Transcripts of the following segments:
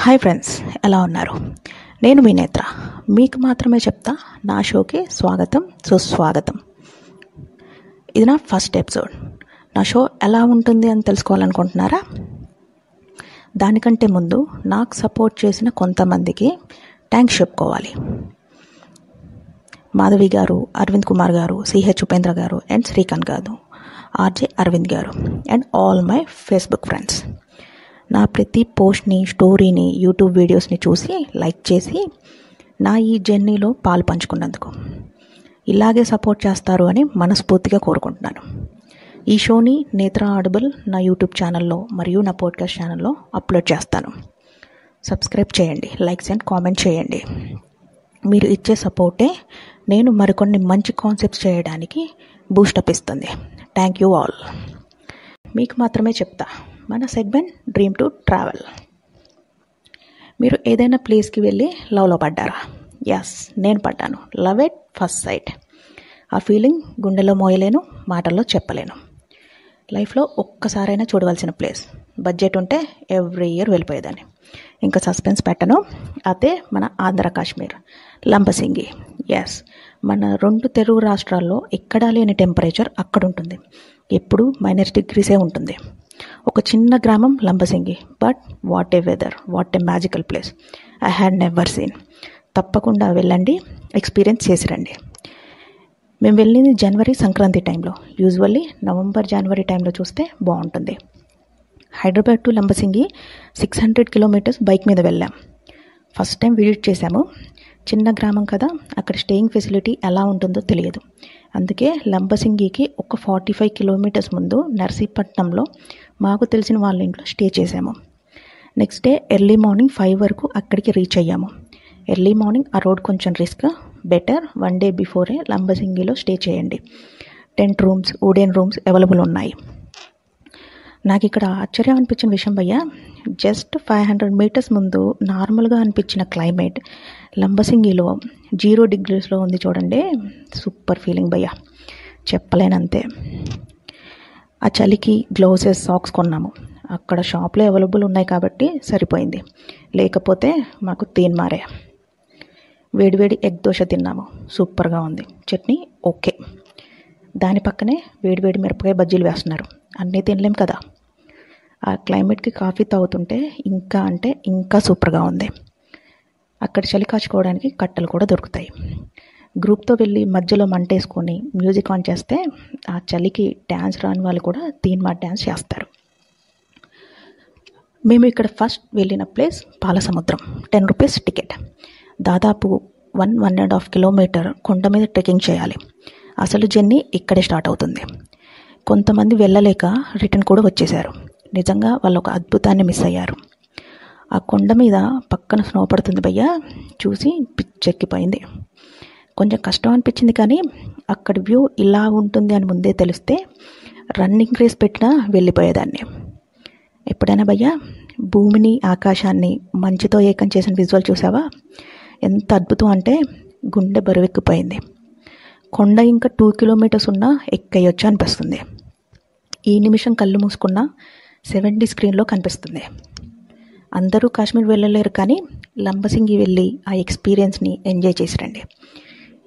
Hi friends ఎలా ఉన్నారు? నేను మీ నేత్ర. మీకు మాత్రమే చెప్తా నా షోకి స్వాగతం సుస్వాగతం. ఇది నా ఫస్ట్ ఎపిసోడ్. నా షో ఎలా ఉంటుంది అని తెలుసుకోవాలనుకుంటున్నారా? దానికంటే ముందు నాకు సపోర్ట్ చేసిన కొంతమందికి థ్యాంక్స్ చెప్పుకోవాలి. మాధవి గారు అరవింద్ కుమార్ గారు సిహెచ్ ఉపేంద్ర గారు and Srikanth garu RJ Aravind garu and all my Facebook friends. నా ప్రతి పోస్ట్ని స్టోరీని యూట్యూబ్ వీడియోస్ని చూసి లైక్ చేసి నా ఈ జర్నీలో పాలు పంచుకున్నందుకు. ఇలాగే సపోర్ట్ చేస్తారు అని మనస్ఫూర్తిగా కోరుకుంటున్నాను. ఈ షోని నేత్ర ఆడబుల్ నా యూట్యూబ్ ఛానల్లో మరియు నా పోడ్కాస్ట్ ఛానల్లో అప్లోడ్ చేస్తాను. సబ్స్క్రైబ్ చేయండి లైక్స్ అండ్ కామెంట్ చేయండి. మీరు ఇచ్చే సపోర్టే నేను మరికొన్ని మంచి కాన్సెప్ట్స్ చేయడానికి బూస్టప్ ఇస్తుంది. Thank you all. మీకు మాత్రమే చెప్తా. మన సెగ్మెంట్ డ్రీమ్ టు ట్రావెల్. మీరు ఏదైనా ప్లేస్కి వెళ్ళి లవ్లో పడ్డారా? ఎస్ నేను పడ్డాను. లవ్ ఎట్ ఫస్ట్ సైట్ ఆ ఫీలింగ్ గుండెలో మోయలేను మాటల్లో చెప్పలేను. లైఫ్లో ఒక్కసారైనా చూడవలసిన ప్లేస్. బడ్జెట్ ఉంటే ఎవ్రీ ఇయర్ వెళ్ళిపోయేదాన్ని. ఇంకా సస్పెన్స్ పెట్టను. అదే మన ఆంధ్ర కాశ్మీర్. లంబసింగి. ఎస్ మన రెండు తెలుగు రాష్ట్రాల్లో ఎక్కడా లేని టెంపరేచర్ అక్కడ ఉంటుంది ఎప్పుడు మైనస్ డిగ్రీసే ఉంటుంది. ఒక చిన్న గ్రామం Lambasingi but what a weather what a magical place I had never seen తప్పకుండా వెళ్ళండి ఎక్స్పీరియన్స్ చేసిరండి. మేము వెళ్ళింది జనవరి సంక్రాంతి టైంలో యూజువల్లీ నవంబర్ జనవరి టైంలో చూస్తే బాగుంటుంది. Hyderabad to Lambasingi six hundred kilometres bike మీద వెళ్ళాం. ఫస్ట్ టైం విజిట్ చేశాము. చిన్న గ్రామం కదా అక్కడ స్టేయింగ్ ఫెసిలిటీ ఎలా ఉంటుందో తెలియదు. అందుకే లంబసింగికి ఒక ఫార్టీ ఫైవ్ కిలోమీటర్స్ ముందు నర్సీపట్నంలో మాకు తెలిసిన వాళ్ళ ఇంట్లో స్టే చేసాము next day early morning five వరకు అక్కడికి రీచ్ అయ్యాము. ఎర్లీ మార్నింగ్ ఆ రోడ్ కొంచెం risk better one day before లంబసింగిలో స్టే చేయండి. Tent rooms wooden rooms available ఉన్నాయి. నాకు ఇక్కడ ఆశ్చర్యం అనిపించిన విషయం భయ్య జస్ట్ ఫైవ్ హండ్రెడ్ మీటర్స్ ముందు నార్మల్గా అనిపించిన క్లైమేట్ లంబసింగిలో జీరో డిగ్రీస్లో ఉంది చూడండి. సూపర్ ఫీలింగ్ భయ్య. చెప్పలేనంతే. ఆ చలికి గ్లౌసెస్ సాక్స్ కొన్నాము. అక్కడ షాప్లో అవైలబుల్ ఉన్నాయి కాబట్టి సరిపోయింది. లేకపోతే మాకు తీన్మారే వేడివేడి ఎగ్ దోశ తిన్నాము. సూపర్గా ఉంది. చట్నీ ఓకే. దాని పక్కనే వేడివేడి మిరపకాయ బజ్జీలు వేస్తున్నారు. అన్నీ తినలేం కదా. ఆ క్లైమేట్కి కాఫీ తాగుతుంటే ఇంకా అంటే ఇంకా సూపర్గా ఉంది. అక్కడ చలి కాచుకోవడానికి కట్టలు కూడా దొరుకుతాయి. గ్రూప్తో వెళ్ళి మధ్యలో మంటేసుకొని మ్యూజిక్ ఆన్ చేస్తే ఆ చలికి డ్యాన్స్ రాని వాళ్ళు కూడా తీన్మా డ్యాన్స్ చేస్తారు. మేము ఇక్కడ ఫస్ట్ వెళ్ళిన place Palasamudram. Ten rupees ticket. దాదాపు one one and half kilometre కొండ మీద ట్రెక్కింగ్ చేయాలి. అసలు జర్నీ ఇక్కడే స్టార్ట్ అవుతుంది. కొంతమంది వెళ్ళలేక రిటర్న్ కూడా వచ్చేశారు. నిజంగా వాళ్ళు ఒక అద్భుతాన్ని మిస్ అయ్యారు. ఆ కొండ మీద పక్కన స్నో పడుతుంది భయ్య. చూసి పిచ్చెక్కిపోయింది. కొంచెం కష్టం అనిపించింది కానీ అక్కడ వ్యూ ఇలా ఉంటుంది అని ముందే తెలిస్తే రన్నింగ్ రేస్ పెట్టినా వెళ్ళిపోయేదాన్ని. ఎప్పుడైనా భయ్యా భూమిని ఆకాశాన్ని మంచుతో ఏకం చేసిన విజువల్ చూసావా? ఎంత అద్భుతం అంటే గుండె బరువెక్కిపోయింది. కొండ ఇంకా టూ కిలోమీటర్స్ ఉన్నా ఎక్కయ్యొచ్చు అనిపిస్తుంది. ఈ నిమిషం కళ్ళు మూసుకున్న సెవెంటీ స్క్రీన్లో కనిపిస్తుంది. అందరూ కాశ్మీర్ వెళ్ళలేరు కానీ లంబసింగి వెళ్ళి ఆ ఎక్స్పీరియన్స్ని ఎంజాయ్ చేసిరండి.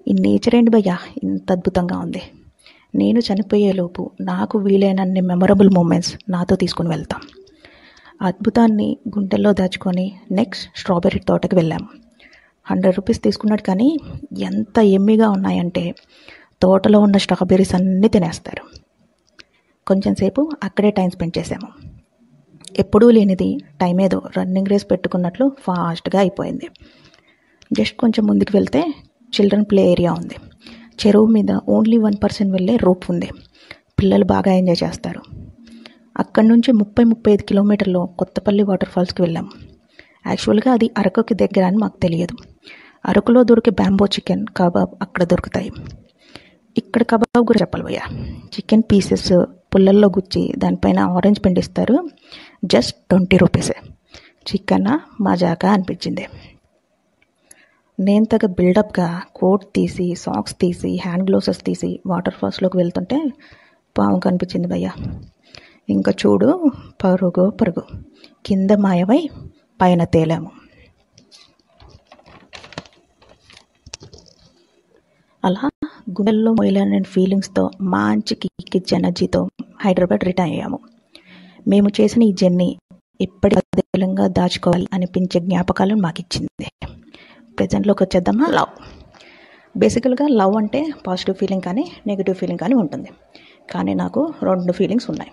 ఈ నేచర్ ఏంటి భయ్యా? ఇంత అద్భుతంగా ఉంది. నేను చనిపోయేలోపు నాకు వీలైనన్ని మెమొరబుల్ మూమెంట్స్ నాతో తీసుకుని వెళ్తాం. అద్భుతాన్ని గుండెల్లో దాచుకొని నెక్స్ట్ స్ట్రాబెర్రీ తోటకి వెళ్ళాము హండ్రెడ్ రూపీస్ తీసుకున్నాడు కానీ ఎంత ఎమ్మిగా ఉన్నాయంటే తోటలో ఉన్న స్ట్రాబెర్రీస్ అన్నీ తినేస్తారు. కొంచెం సేపు అక్కడే టైం స్పెండ్ చేసాము ఎప్పుడూ లేనిది టైం ఏదో రన్నింగ్ రేస్ పెట్టుకున్నట్లు ఫాస్ట్గా అయిపోయింది. జస్ట్ కొంచెం ముందుకు వెళ్తే చిల్డ్రన్ ప్లే ఏరియా ఉంది. చెరువు మీద ఓన్లీ వన్ పర్సెంట్ వెళ్ళే రోప్ ఉంది. పిల్లలు బాగా ఎంజాయ్ చేస్తారు. అక్కడి నుంచి ముప్పై ముప్పై ఐదు కిలోమీటర్లో కొత్తపల్లి వాటర్ ఫాల్స్కి యాక్చువల్గా అది అరకుకి దగ్గర అని మాకు తెలియదు. అరకులో దొరికే బ్యాంబో చికెన్ కబాబ్ అక్కడ దొరుకుతాయి. ఇక్కడ కబాబ్ కూడా చెప్పాలి చికెన్ పీసెస్ పుల్లల్లో గుచ్చి దానిపైన ఆరెంజ్ పిండిస్తారు. జస్ట్ ట్వంటీ రూపీసే. చికెన్ మజాగా అనిపించింది. నేను తగ్గ బిల్డప్గా కోట్ తీసి సాక్స్ తీసి హ్యాండ్ గ్లోవ్సెస్ తీసి వాటర్ ఫాల్స్లోకి వెళ్తుంటే పాము కనిపించింది భయ్య. ఇంకా చూడు పరుగు పరుగు. కింద మాయమై పైన తేలాము. అలా గుండెల్లో మొయలేని ఫీలింగ్స్తో మంచి కిక్కిచ్చి ఎనర్జీతో హైదరాబాద్ రిటర్న్ అయ్యాము. మేము చేసిన ఈ జర్నీ ఇప్పటి దాచుకోవాలి అనిపించే జ్ఞాపకాలను మాకు ఇచ్చింది ప్రజెంట్లోకి వచ్చేద్దామా లవ్ బేసికల్గా లవ్ అంటే పాజిటివ్ ఫీలింగ్ కానీ నెగిటివ్ ఫీలింగ్ కానీ ఉంటుంది. కానీ నాకు రెండు ఫీలింగ్స్ ఉన్నాయి.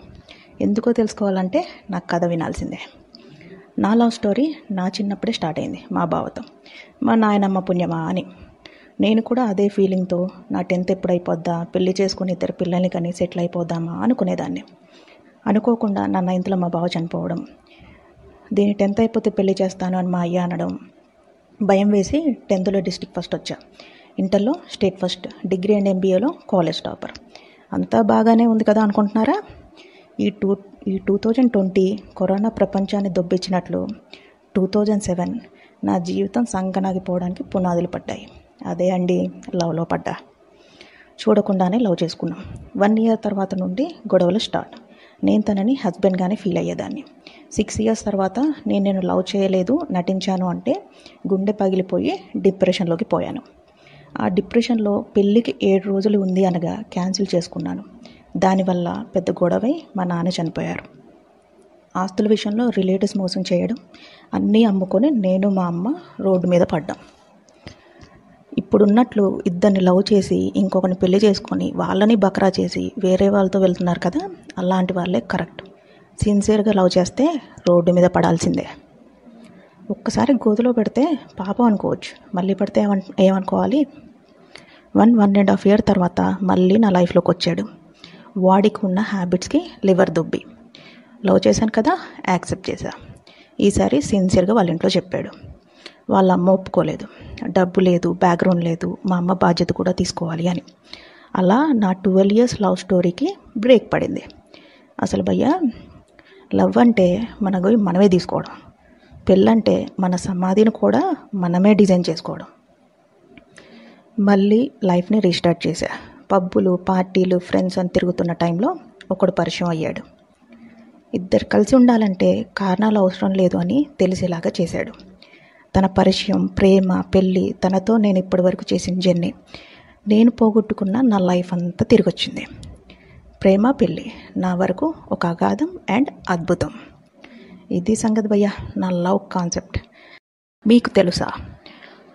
ఎందుకో తెలుసుకోవాలంటే నాకు కథ వినాల్సిందే. నా లవ్ స్టోరీ నా చిన్నప్పుడే స్టార్ట్ అయింది మా బావతో. మా నాయనమ్మ పుణ్యమా అని. నేను కూడా అదే ఫీలింగ్తో నా టెన్త్ ఎప్పుడు అయిపోద్దా పెళ్ళి చేసుకుని ఇద్దరు పిల్లల్ని కానీ సెటిల్ అయిపోదామా అనుకునేదాన్ని. అనుకోకుండా నా నైన్త్లో మా బావ చనిపోవడం. దీని టెన్త్ అయిపోతే పెళ్ళి చేస్తాను అని మా అయ్య అనడం. భయం వేసి టెన్త్లో డిస్టిక్ ఫస్ట్ వచ్చా. ఇంటర్లో స్టేట్ ఫస్ట్ డిగ్రీ అండ్ ఎంబీఏలో కాలేజ్ టాపర్. అంతా బాగానే ఉంది కదా అనుకుంటున్నారా? ఈ టూ ఈ టూ థౌజండ్ ట్వంటీ కరోనా ప్రపంచాన్ని దొబ్బిచ్చినట్లు టూ థౌజండ్ సెవెన్ నా జీవితం సంగనాగిపోవడానికి పునాదులు పడ్డాయి. అదే అండి లవ్లో పడ్డా. చూడకుండానే లవ్ చేసుకున్నాం. వన్ ఇయర్ తర్వాత నుండి గొడవలు స్టార్ట్. నేను తనని హస్బెండ్గానే ఫీల్ అయ్యేదాన్ని. సిక్స్ ఇయర్స్ తర్వాత నేను నేను లవ్ చేయలేదు నటించాను అంటే గుండె పగిలిపోయి డిప్రెషన్లోకి పోయాను. ఆ డిప్రెషన్లో పెళ్ళికి ఏడు రోజులు ఉంది అనగా క్యాన్సిల్ చేసుకున్నాను. దానివల్ల పెద్ద గొడవై మా నాన్న చనిపోయారు. ఆస్తుల విషయంలో రిలేటివ్స్ మోసం చేయడం అన్నీ అమ్ముకొని నేను మా అమ్మ రోడ్డు మీద పడ్డాం. ఇప్పుడున్నట్లు ఇద్దరిని లవ్ చేసి ఇంకొకరిని పెళ్ళి చేసుకొని వాళ్ళని బకరా చేసి వేరే వాళ్ళతో వెళ్తున్నారు కదా అలాంటి వాళ్ళే కరెక్ట్. సిన్సియర్గా లవ్ చేస్తే రోడ్డు మీద పడాల్సిందే. ఒక్కసారి గోతులో పెడితే పాపం అనుకోవచ్చు. మళ్ళీ పడితే ఏమన్ ఏమనుకోవాలి? One one and half year తర్వాత మళ్ళీ నా లైఫ్లోకి వచ్చాడు. వాడికి ఉన్న హ్యాబిట్స్కి లివర్ దుబ్బి. లవ్ చేశాను కదా యాక్సెప్ట్ చేశా. ఈసారి సిన్సియర్గా వాళ్ళ ఇంట్లో చెప్పాడు. వాళ్ళ అమ్మ ఒప్పుకోలేదు. డబ్బు లేదు బ్యాక్గ్రౌండ్ లేదు మా అమ్మ బాధ్యత కూడా తీసుకోవాలి అని. అలా నా ట్వెల్వ్ ఇయర్స్ లవ్ స్టోరీకి బ్రేక్ పడింది. అసలు భయ్య లవ్ అంటే మనకు మనమే తీసుకోవడం. పెళ్ళంటే మన సమాధిని కూడా మనమే డిజైన్ చేసుకోవడం. మళ్ళీ లైఫ్ని రీస్టార్ట్ చేశా. పబ్బులు పార్టీలు ఫ్రెండ్స్ అని తిరుగుతున్న టైంలో ఒకడు పరిచయం అయ్యాడు. ఇద్దరు కలిసి ఉండాలంటే కారణాలు అవసరం లేదు అని తెలిసేలాగా చేశాడు. తన పరిచయం ప్రేమ పెళ్ళి తనతో నేను ఇప్పటి వరకు చేసిన జర్నీ. నేను పోగొట్టుకున్న నా లైఫ్ అంతా తిరిగి వచ్చింది ప్రేమ పెళ్ళి నా వరకు ఒక అగాధం అండ్ అద్భుతం. ఇది సంగతి భయ్య నా లవ్ కాన్సెప్ట్. మీకు తెలుసా?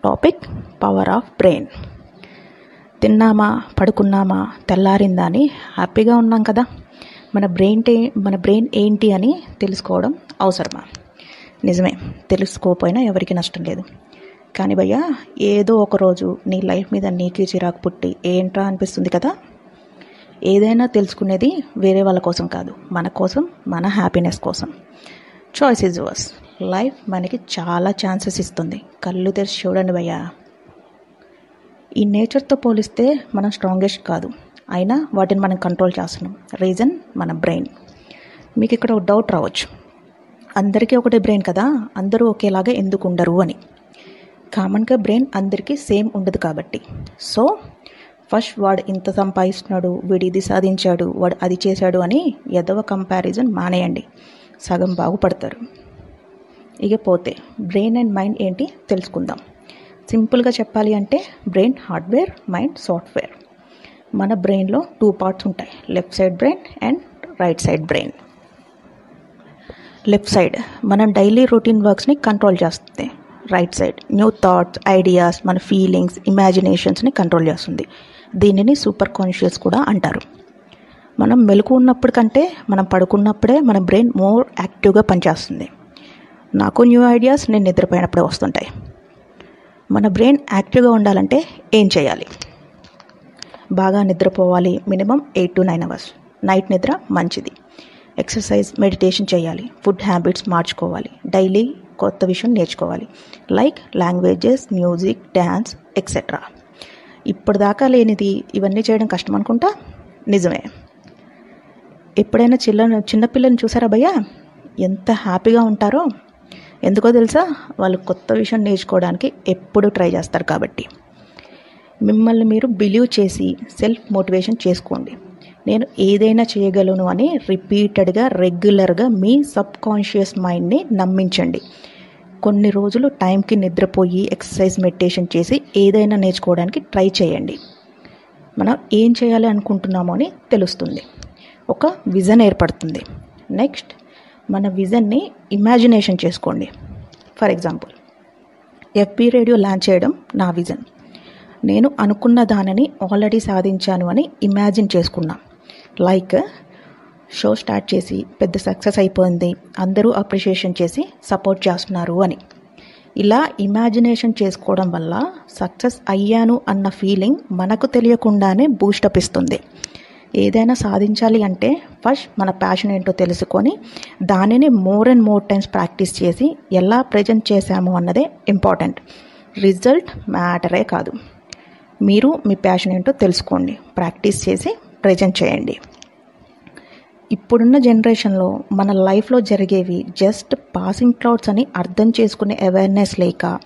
Topic power of brain. తిన్నామా పడుకున్నామా తెల్లారిందా అని హ్యాపీగా ఉన్నాం కదా. మన బ్రెయిన్ మన బ్రెయిన్ ఏంటి అని తెలుసుకోవడం అవసరమా? నిజమే తెలుసుకోకపోయినా ఎవరికి నష్టం లేదు. కానీ భయ్యా ఏదో ఒకరోజు నీ లైఫ్ మీద నీకే చిరాకు పుట్టి ఏంట్రా అనిపిస్తుంది కదా? ఏదైనా తెలుసుకునేది వేరే వాళ్ళ కోసం కాదు మన కోసం మన హ్యాపీనెస్ కోసం. చాయిస్ ఇస్ వర్స్ లైఫ్ మనకి చాలా ఛాన్సెస్ ఇస్తుంది. కళ్ళు తెరిచి చూడండి భయ్యా. ఈ నేచర్తో పోలిస్తే మనం స్ట్రాంగెస్ట్ కాదు. అయినా వాటిని మనం కంట్రోల్ చేస్తున్నాం. రీజన్ మన బ్రెయిన్ మీకు ఇక్కడ ఒక డౌట్ రావచ్చు. అందరికీ ఒకటే బ్రెయిన్ కదా? అందరూ ఒకేలాగా ఎందుకు ఉండరు అని. కామన్గా బ్రెయిన్ అందరికీ సేమ్ ఉండదు కాబట్టి. సో ఫస్ట్ వాడు ఇంత సంపాదిస్తున్నాడు వీడు ఇది సాధించాడు వాడు అది చేశాడు అని ఎదవ కంపారిజన్ మానేయండి. సగం బాగుపడతారు. ఇక పోతే బ్రెయిన్ అండ్ మైండ్ ఏంటి తెలుసుకుందాం. సింపుల్గా చెప్పాలి అంటే బ్రెయిన్ హార్డ్వేర్ మైండ్ సాఫ్ట్వేర్ మన బ్రెయిన్లో టూ పార్ట్స్ ఉంటాయి. Left side brain and right side brain left side మనం డైలీ రొటీన్ వర్క్స్ని కంట్రోల్ చేస్తుంది. Right side new thoughts ideas మన ఫీలింగ్స్ ఇమాజినేషన్స్ని కంట్రోల్ చేస్తుంది. దీనిని సూపర్ కాన్షియస్ కూడా అంటారు. మనం మెలకు ఉన్నప్పుడు కంటే మనం పడుకున్నప్పుడే మన బ్రెయిన్ మోర్ యాక్టివ్గా పనిచేస్తుంది. నాకు న్యూ ఐడియాస్ నేను నిద్రపోయినప్పుడే వస్తుంటాయి. మన బ్రెయిన్ యాక్టివ్గా ఉండాలంటే ఏం చేయాలి? బాగా నిద్రపోవాలి minimum eight to nine hours night నిద్ర మంచిది. ఎక్సర్సైజ్ మెడిటేషన్ చేయాలి. ఫుడ్ హ్యాబిట్స్ మార్చుకోవాలి. డైలీ కొత్త విషయం నేర్చుకోవాలి. Like languages music dance etcetera ఇప్పటిదాకా లేనిది ఇవన్నీ చేయడం కష్టం అనుకుంటా? నిజమే. ఎప్పుడైనా చిల్ల చిన్నపిల్లని చూసారా భయ్యా? ఎంత హ్యాపీగా ఉంటారో? ఎందుకో తెలుసా? వాళ్ళు కొత్త విషయం నేర్చుకోవడానికి ఎప్పుడు ట్రై చేస్తారు కాబట్టి. మిమ్మల్ని మీరు బిలీవ్ చేసి సెల్ఫ్ మోటివేషన్ చేసుకోండి. నేను ఏదైనా చేయగలను అని రిపీటెడ్గా రెగ్యులర్గా మీ సబ్ కాన్షియస్ మైండ్ని నమ్మించండి. కొన్ని రోజులు టైంకి నిద్రపోయి ఎక్సర్సైజ్ మెడిటేషన్ చేసి ఏదైనా నేర్చుకోవడానికి ట్రై చేయండి. మనం ఏం చేయాలి అనుకుంటున్నామో అని తెలుస్తుంది. ఒక విజన్ ఏర్పడుతుంది. నెక్స్ట్ మన విజన్ని ఇమాజినేషన్ చేసుకోండి. For example FB radio launch చేయడం నా విజన్. నేను అనుకున్న దానిని ఆల్రెడీ సాధించాను అని ఇమాజిన్ చేసుకున్నాను లైక్ షో స్టార్ట్ చేసి పెద్ద సక్సెస్ అయిపోయింది. అందరూ అప్రిషియేషన్ చేసి సపోర్ట్ చేస్తున్నారు అని. ఇలా ఇమాజినేషన్ చేసుకోవడం వల్ల సక్సెస్ అయ్యాను అన్న ఫీలింగ్ మనకు తెలియకుండానే బూస్టప్ ఇస్తుంది. ఏదైనా సాధించాలి అంటే ఫస్ట్ మన ప్యాషన్ ఏంటో తెలుసుకొని దానిని more and more times practice చేసి ఎలా ప్రజెంట్ చేశాము అన్నదే ఇంపార్టెంట్ రిజల్ట్ మ్యాటరే కాదు. మీరు మీ ప్యాషన్ ఏంటో తెలుసుకోండి. ప్రాక్టీస్ చేసి ప్రజెంట్ చేయండి. ఇప్పుడున్న జనరేషన్లో మన లైఫ్లో జరిగేవి జస్ట్ పాసింగ్ క్లౌడ్స్ అని అర్థం చేసుకునే అవేర్నెస్ లేక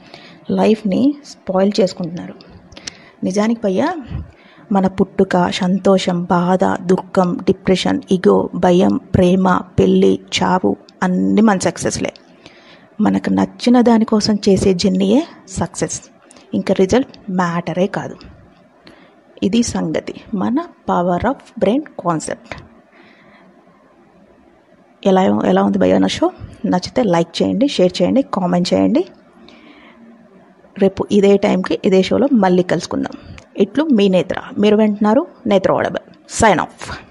లైఫ్ని స్పాయిల్ చేసుకుంటున్నారు. నిజానికి పయ్యా మన పుట్టుక సంతోషం బాధ దుఃఖం డిప్రెషన్ ఇగో భయం ప్రేమ పెళ్ళి చావు అన్నీ మన సక్సెస్లే మనకు నచ్చిన దానికోసం చేసే జర్నీయే సక్సెస్ ఇంకా రిజల్ట్ మ్యాటరే కాదు. ఇది సంగతి. మన పవర్ ఆఫ్ బ్రెయిన్ కాన్సెప్ట్ ఎలా ఎలా ఉంది భయ్యా నా షో నచ్చితే లైక్ చేయండి షేర్ చేయండి కామెంట్ చేయండి. రేపు ఇదే టైంకి ఇదే షోలో మళ్ళీ కలుసుకుందాం. ఇట్లు మీ నేత్ర. మీరు వింటున్నారు నేత్ర ఓడబల్ సైన్ ఆఫ్